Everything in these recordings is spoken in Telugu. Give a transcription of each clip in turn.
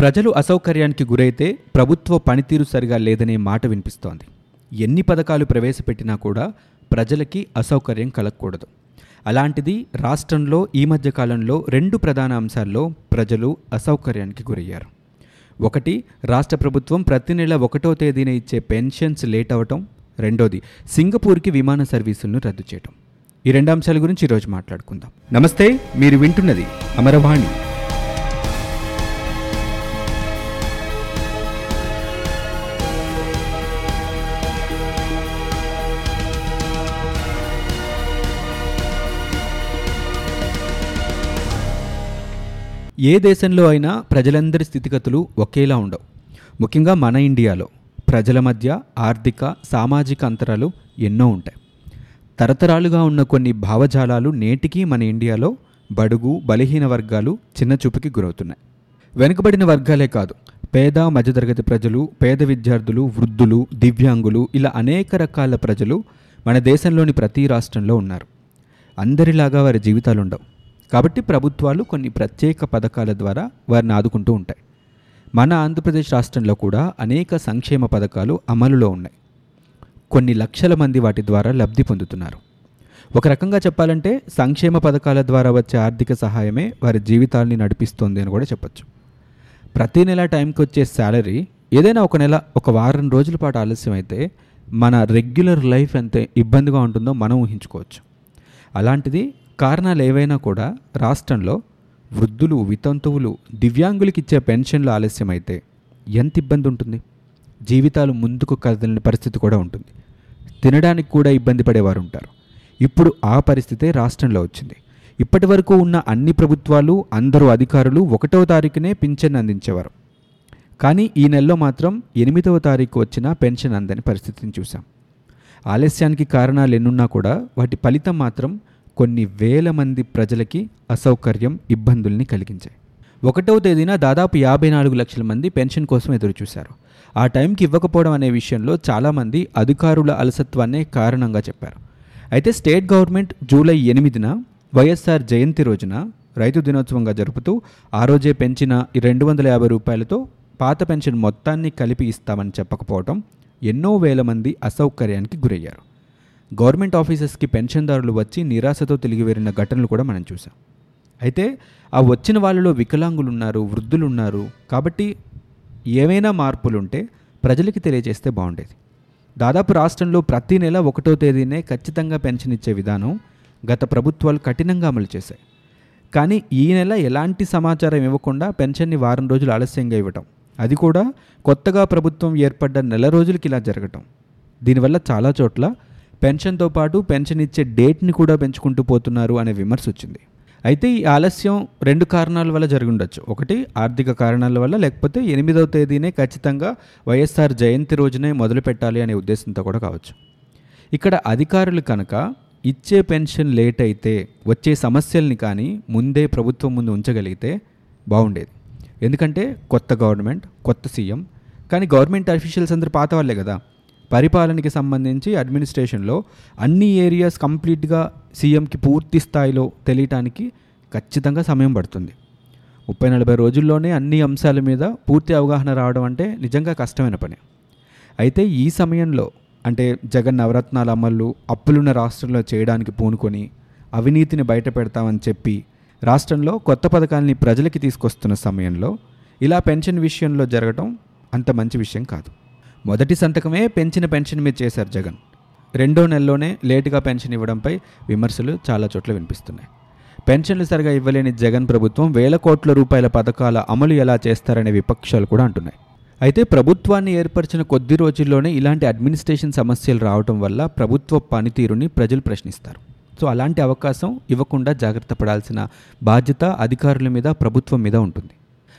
ప్రజలు అసౌకర్యానికి గురైతే ప్రభుత్వ పనితీరు సరిగా లేదనే మాట వినిపిస్తోంది. ఎన్ని పథకాలు ప్రవేశపెట్టినా కూడా ప్రజలకి అసౌకర్యం కలగకూడదు. అలాంటిది రాష్ట్రంలో ఈ మధ్య కాలంలో రెండు ప్రధాన అంశాల్లో ప్రజలు అసౌకర్యానికి గురయ్యారు. ఒకటి రాష్ట్ర ప్రభుత్వం ప్రతి నెల ఒకటో తేదీన ఇచ్చే పెన్షన్స్ లేట్ అవ్వటం. రెండోది సింగపూర్కి విమాన సర్వీసులను రద్దు చేయటం. ఈ రెండు అంశాల గురించి ఈరోజు మాట్లాడుకుందాం. నమస్తే మీరు వింటున్నది అమరవాణి. ఏ దేశంలో అయినా ప్రజలందరి స్థితిగతులు ఒకేలా ఉండవు. ముఖ్యంగా మన ఇండియాలో ప్రజల మధ్య ఆర్థిక సామాజిక అంతరాలు ఎన్నో ఉంటాయి. తరతరాలుగా ఉన్న కొన్ని భావజాలాలు నేటికీ మన ఇండియాలో బడుగు బలహీన వర్గాలు చిన్న చూపుకి గురవుతున్నాయి. వెనుకబడిన వర్గాలే కాదు పేద మధ్యతరగతి ప్రజలు పేద విద్యార్థులు వృద్ధులు దివ్యాంగులు ఇలా అనేక రకాల ప్రజలు మన దేశంలోని ప్రతి రాష్ట్రంలో ఉన్నారు. అందరిలాగా వారి జీవితాలు ఉండవు కాబట్టి ప్రభుత్వాలు కొన్ని ప్రత్యేక పథకాల ద్వారా వారిని ఆదుకుంటూ ఉంటాయి. మన ఆంధ్రప్రదేశ్ రాష్ట్రంలో కూడా అనేక సంక్షేమ పథకాలు అమలులో ఉన్నాయి. కొన్ని లక్షల మంది వాటి ద్వారా లబ్ధి పొందుతున్నారు. ఒక రకంగా చెప్పాలంటే సంక్షేమ పథకాల ద్వారా వచ్చే ఆర్థిక సహాయమే వారి జీవితాల్ని నడిపిస్తోంది అని కూడా చెప్పొచ్చు. ప్రతి నెల టైంకి వచ్చే శాలరీ ఏదైనా ఒక నెల ఒక వారం రోజుల పాటు ఆలస్యం అయితే మన రెగ్యులర్ లైఫ్ ఎంత ఇబ్బందిగా ఉంటుందో మనం ఊహించుకోవచ్చు. అలాంటిది కారణాలు ఏవైనా కూడా రాష్ట్రంలో వృద్ధులు వితంతువులు దివ్యాంగులకిచ్చే పెన్షన్లు ఆలస్యమైతే ఎంత ఇబ్బంది ఉంటుంది? జీవితాలు ముందుకు కదలని పరిస్థితి కూడా ఉంటుంది. తినడానికి కూడా ఇబ్బంది పడేవారు ఉంటారు ఇప్పుడు ఆ పరిస్థితే రాష్ట్రంలో వచ్చింది. ఇప్పటి వరకు ఉన్న అన్ని ప్రభుత్వాలు అందరూ అధికారులు ఒకటవ తారీఖునే పింఛన్ అందించేవారు. కానీ ఈ నెలలో మాత్రం ఎనిమిదవ తారీఖు వచ్చిన పెన్షన్ అందని పరిస్థితిని చూసాం ఆలస్యానికి కారణాలు ఎన్నున్నా కూడా వాటి ఫలితం మాత్రం కొన్ని వేల మంది ప్రజలకి అసౌకర్యం ఇబ్బందుల్ని కలిగించాయి. ఒకటవ తేదీన దాదాపు యాభై నాలుగు లక్షల మంది పెన్షన్ కోసం ఎదురుచూశారు. ఆ టైంకి ఇవ్వకపోవడం అనే విషయంలో చాలామంది అధికారుల అలసత్వాన్నే కారణంగా చెప్పారు. అయితే స్టేట్ గవర్నమెంట్ జూలై ఎనిమిదిన వైఎస్ఆర్ జయంతి రోజున రైతు దినోత్సవంగా జరుపుతూ ఆ రోజే పెంచిన ఈ రెండు వందల యాభై రూపాయలతో పాత పెన్షన్ మొత్తాన్ని కలిపి ఇస్తామని చెప్పకపోవడం ఎన్నో వేల మంది అసౌకర్యానికి గురయ్యారు. గవర్నమెంట్ ఆఫీసెస్కి పెన్షన్దారులు వచ్చి నిరాశతో తిరిగి వెళ్ళిన ఘటనలు కూడా మనం చూసాం. అయితే ఆ వచ్చిన వాళ్ళలో వికలాంగులు ఉన్నారు వృద్ధులు ఉన్నారు కాబట్టి ఏవైనా మార్పులు ఉంటే ప్రజలకి తెలియజేస్తే బాగుండేది. దాదాపు రాష్ట్రంలో ప్రతి నెల ఒకటో తేదీనే ఖచ్చితంగా పెన్షన్ ఇచ్చే విధానం గత ప్రభుత్వాలు కఠినంగా అమలు చేశాయి. కానీ ఈ నెల ఎలాంటి సమాచారం ఇవ్వకుండా పెన్షన్ని వారం రోజులు ఆలస్యంగా ఇవ్వటం అది కూడా కొత్తగా ప్రభుత్వం ఏర్పడ్డ నెల రోజులకి ఇలా జరగటం దీనివల్ల చాలా చోట్ల పెన్షన్తో పాటు పెన్షన్ ఇచ్చే డేట్ని కూడా పెంచుకుంటూ పోతున్నారు అనే విమర్శ వచ్చింది. అయితే ఈ ఆలస్యం రెండు కారణాల వల్ల జరిగి ఉండొచ్చు ఒకటి ఆర్థిక కారణాల వల్ల లేకపోతే ఎనిమిదవ తేదీనే ఖచ్చితంగా వైఎస్ఆర్ జయంతి రోజునే మొదలు పెట్టాలి అనే ఉద్దేశంతో కూడా కావచ్చు. ఇక్కడ అధికారులు కనుక ఇచ్చే పెన్షన్ లేట్ అయితే వచ్చే సమస్యల్ని కానీ ముందే ప్రభుత్వం ముందు ఉంచగలిగితే బాగుండేది. ఎందుకంటే కొత్త గవర్నమెంట్ కొత్త సీఎం కానీ గవర్నమెంట్ అఫీషియల్స్ అందరూ పాత వాళ్ళే కదా. పరిపాలనకి సంబంధించి అడ్మినిస్ట్రేషన్లో అన్ని ఏరియాస్ కంప్లీట్గా సీఎంకి పూర్తి స్థాయిలో తెలియటానికి ఖచ్చితంగా సమయం పడుతుంది. ముప్పై నలభై రోజుల్లోనే అన్ని అంశాల మీద పూర్తి అవగాహన రావడం అంటే నిజంగా కష్టమైన పని. అయితే ఈ సమయంలో అంటే జగన్ నవరత్నాల అమలు అప్పులున్న రాష్ట్రంలో చేయడానికి పూనుకొని అవినీతిని బయట పెడతామని చెప్పి రాష్ట్రంలో కొత్త పథకాల్ని ప్రజలకి తీసుకొస్తున్న సమయంలో ఇలా పెన్షన్ విషయంలో జరగటం అంత మంచి విషయం కాదు. మొదటి సంతకమే పెంచిన పెన్షన్ మీద చేశారు జగన్. రెండో నెలలోనే లేటుగా పెన్షన్ ఇవ్వడంపై విమర్శలు చాలా చోట్ల వినిపిస్తున్నాయి. పెన్షన్లు సరిగా ఇవ్వలేని జగన్ ప్రభుత్వం వేల కోట్ల రూపాయల పథకాల అమలు ఎలా చేస్తారనే విపక్షాలు కూడా అంటున్నాయి. అయితే ప్రభుత్వాన్ని ఏర్పరిచిన కొద్ది రోజుల్లోనే ఇలాంటి అడ్మినిస్ట్రేషన్ సమస్యలు రావడం వల్ల ప్రభుత్వ పనితీరుని ప్రజలు ప్రశ్నిస్తారు. సో అలాంటి అవకాశం ఇవ్వకుండా జాగ్రత్త పడాల్సిన బాధ్యత అధికారుల మీద ప్రభుత్వం మీద ఉంటుంది.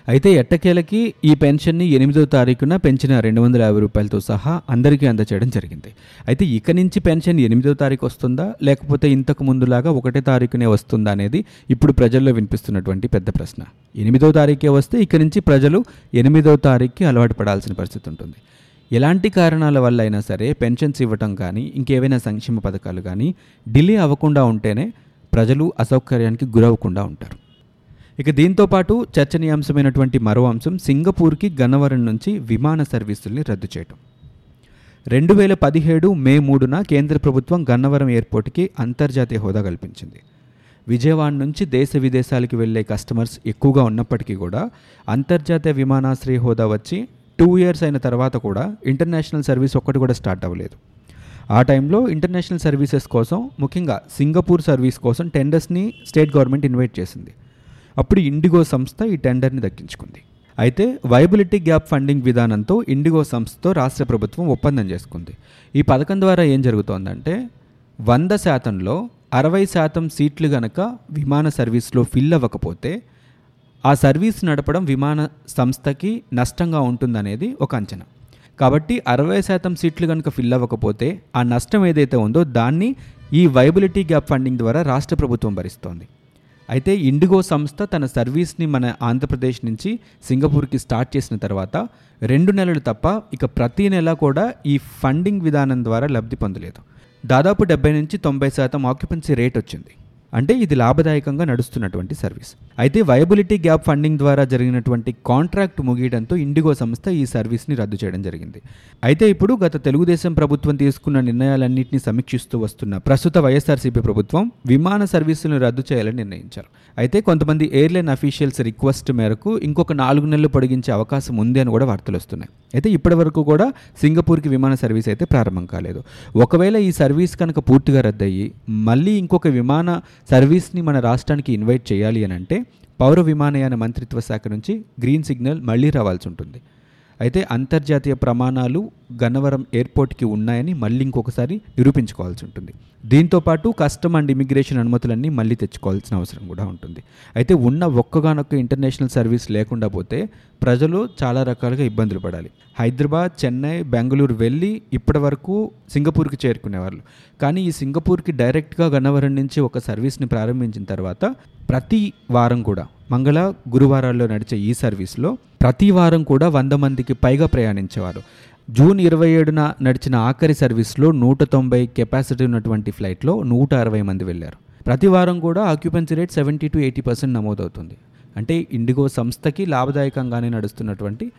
అయితే ఎట్టకేలకి ఈ పెన్షన్ని ఎనిమిదో తారీఖున పెంచిన రెండు వందల యాభై రూపాయలతో సహా అందరికీ అందచేయడం జరిగింది. అయితే ఇక నుంచి పెన్షన్ ఎనిమిదో తారీఖు వస్తుందా? లేకపోతే ఇంతకు ముందులాగా ఒకటే తారీఖునే వస్తుందా అనేది ఇప్పుడు ప్రజల్లో వినిపిస్తున్నటువంటి పెద్ద ప్రశ్న. ఎనిమిదో తారీఖే వస్తే ఇక నుంచి ప్రజలు ఎనిమిదో తారీఖుకి అలవాటు పడాల్సిన పరిస్థితి ఉంటుంది. ఎలాంటి కారణాల వల్ల అయినా సరే పెన్షన్స్ ఇవ్వటం కానీ ఇంకేవైనా సంక్షేమ పథకాలు కానీ డిలే అవ్వకుండా ఉంటేనే ప్రజలు అసౌకర్యానికి గురవ్వకుండా ఉంటారు. ఇక దీంతో పాటు చర్చనీయాంశమైనటువంటి మరో అంశం సింగపూర్కి గన్నవరం నుంచి విమాన సర్వీసుల్ని రద్దు చేయటం. రెండు వేల పదిహేడు మే మూడున కేంద్ర ప్రభుత్వం గన్నవరం ఎయిర్పోర్ట్కి అంతర్జాతీయ హోదా కల్పించింది. విజయవాడ నుంచి దేశ విదేశాలకు వెళ్ళే కస్టమర్స్ ఎక్కువగా ఉన్నప్పటికీ కూడా అంతర్జాతీయ విమానాశ్రయ హోదా వచ్చి టూ ఇయర్స్ అయిన తర్వాత కూడా ఇంటర్నేషనల్ సర్వీస్ ఒక్కటి కూడా స్టార్ట్ అవ్వలేదు. ఆ టైంలో ఇంటర్నేషనల్ సర్వీసెస్ కోసం ముఖ్యంగా సింగపూర్ సర్వీస్ కోసం టెండర్స్ని స్టేట్ గవర్నమెంట్ ఇన్వైట్ చేసింది. అప్పుడు ఇండిగో సంస్థ ఈ టెండర్ని దక్కించుకుంది. అయితే వైబిలిటీ గ్యాప్ ఫండింగ్ విధానంతో ఇండిగో సంస్థతో రాష్ట్ర ప్రభుత్వం ఒప్పందం చేసుకుంది. ఈ పథకం ద్వారా ఏం జరుగుతోందంటే వంద శాతంలో అరవై శాతం సీట్లు గనక విమాన సర్వీస్లో ఫిల్ అవ్వకపోతే ఆ సర్వీస్ నడపడం విమాన సంస్థకి నష్టంగా ఉంటుందనేది ఒక అంచనా. కాబట్టి అరవై శాతం సీట్లు కనుక ఫిల్ అవ్వకపోతే ఆ నష్టం ఏదైతే ఉందో దాన్ని ఈ వైబిలిటీ గ్యాప్ ఫండింగ్ ద్వారా రాష్ట్ర ప్రభుత్వం భరిస్తోంది. అయితే ఇండిగో సంస్థ తన సర్వీస్ని మన ఆంధ్రప్రదేశ్ నుంచి సింగపూర్కి స్టార్ట్ చేసిన తర్వాత రెండు నెలలు తప్ప ఇక ప్రతి నెల కూడా ఈ ఫండింగ్ విధానం ద్వారా లబ్ధి పొందలేదు. దాదాపు డెబ్బై నుంచి తొంభై శాతం ఆక్యుపెన్సీ రేట్ వచ్చింది. అంటే ఇది లాభదాయకంగా నడుస్తున్నటువంటి సర్వీస్. అయితే వయబిలిటీ గ్యాప్ ఫండింగ్ ద్వారా జరిగినటువంటి కాంట్రాక్ట్ ముగియడంతో ఇండిగో సంస్థ ఈ సర్వీస్ని రద్దు చేయడం జరిగింది. అయితే ఇప్పుడు గత తెలుగుదేశం ప్రభుత్వం తీసుకున్న నిర్ణయాలన్నింటినీ సమీక్షిస్తూ వస్తున్న ప్రస్తుత వైఎస్ఆర్సీపీ ప్రభుత్వం విమాన సర్వీసులను రద్దు చేయాలని నిర్ణయించారు. అయితే కొంతమంది ఎయిర్లైన్ అఫీషియల్స్ రిక్వెస్ట్ మేరకు ఇంకొక నాలుగు నెలలు పొడిగించే అవకాశం ఉంది అని కూడా వార్తలు వస్తున్నాయి. అయితే ఇప్పటి వరకు కూడా సింగపూర్కి విమాన సర్వీస్ అయితే ప్రారంభం కాలేదు. ఒకవేళ ఈ సర్వీస్ కనుక పూర్తిగా రద్దయ్యి మళ్ళీ ఇంకొక విమాన సర్వీస్ని మన రాష్ట్రానికి ఇన్వైట్ చేయాలి అని అంటే పౌర విమానయాన మంత్రిత్వ శాఖ నుంచి గ్రీన్ సిగ్నల్ మళ్ళీ రావాల్సి ఉంటుంది. అయితే అంతర్జాతీయ ప్రమాణాలు గన్నవరం ఎయిర్పోర్ట్కి ఉన్నాయని మళ్ళీ ఇంకొకసారి నిరూపించుకోవాల్సి ఉంటుంది. దీంతో పాటు కస్టమ్ అండ్ ఇమిగ్రేషన్ అనుమతులన్నీ మళ్ళీ తెచ్చుకోవాల్సిన అవసరం కూడా ఉంటుంది. అయితే ఉన్న ఒక్కగానొక్క ఇంటర్నేషనల్ సర్వీస్ లేకుండా పోతే ప్రజలు చాలా రకాలుగా ఇబ్బందులు పడాలి. హైదరాబాద్ చెన్నై బెంగళూరు వెళ్ళి ఇప్పటి వరకు సింగపూర్కి చేరుకునేవాళ్ళు. కానీ ఈ సింగపూర్కి డైరెక్ట్గా గన్నవరం నుంచి ఒక సర్వీస్ని ప్రారంభించిన తర్వాత ప్రతి వారం కూడా మంగళ గురువారాల్లో నడిచే ఈ సర్వీస్లో ప్రతి వారం కూడా వంద మందికి పైగా ప్రయాణించేవారు. జూన్ ఇరవై ఏడున నడిచిన ఆఖరి సర్వీస్లో నూట తొంభై కెపాసిటీ ఉన్నటువంటి ఫ్లైట్లో నూట అరవై మంది వెళ్ళారు. ప్రతి వారం కూడా occupancy rate seventy to eighty percent నమోదవుతుంది. అంటే ఇండిగో సంస్థకి లాభదాయకంగానే నడుస్తున్నటువంటి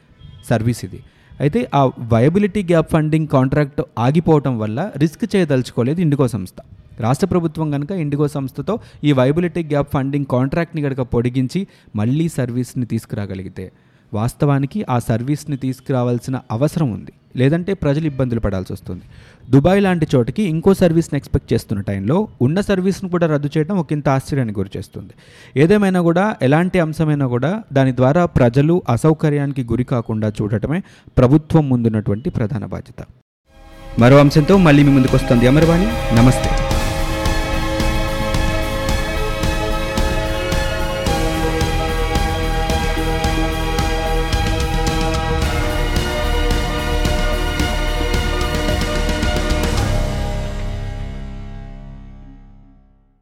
సర్వీస్ ఇది. అయితే ఆ వయబిలిటీ గ్యాప్ ఫండింగ్ కాంట్రాక్ట్ ఆగిపోవటం వల్ల రిస్క్ చేయదలుచుకోలేదు ఇండిగో సంస్థ. రాష్ట్ర ప్రభుత్వం కనుక ఇండిగో సంస్థతో ఈ వైబిలిటీ గ్యాప్ ఫండింగ్ కాంట్రాక్ట్ని కనుక పొడిగించి మళ్ళీ సర్వీస్ని తీసుకురాగలిగితే వాస్తవానికి ఆ సర్వీస్ని తీసుకురావాల్సిన అవసరం ఉంది. లేదంటే ప్రజలు ఇబ్బందులు పడాల్సి వస్తుంది. దుబాయ్ లాంటి చోటికి ఇంకో సర్వీస్ని ఎక్స్పెక్ట్ చేస్తున్న టైంలో ఉన్న సర్వీస్ను కూడా రద్దు చేయడం ఒక ఇంత ఆశ్చర్యానికి గురి చేస్తుంది. ఏదేమైనా కూడా ఎలాంటి అంశమైనా కూడా దాని ద్వారా ప్రజలు అసౌకర్యానికి గురి కాకుండా చూడటమే ప్రభుత్వం ముందున్నటువంటి ప్రధాన బాధ్యత. మరో అంశంతో మళ్ళీ మీ ముందుకు వస్తుంది అమర్వాణి. నమస్తే.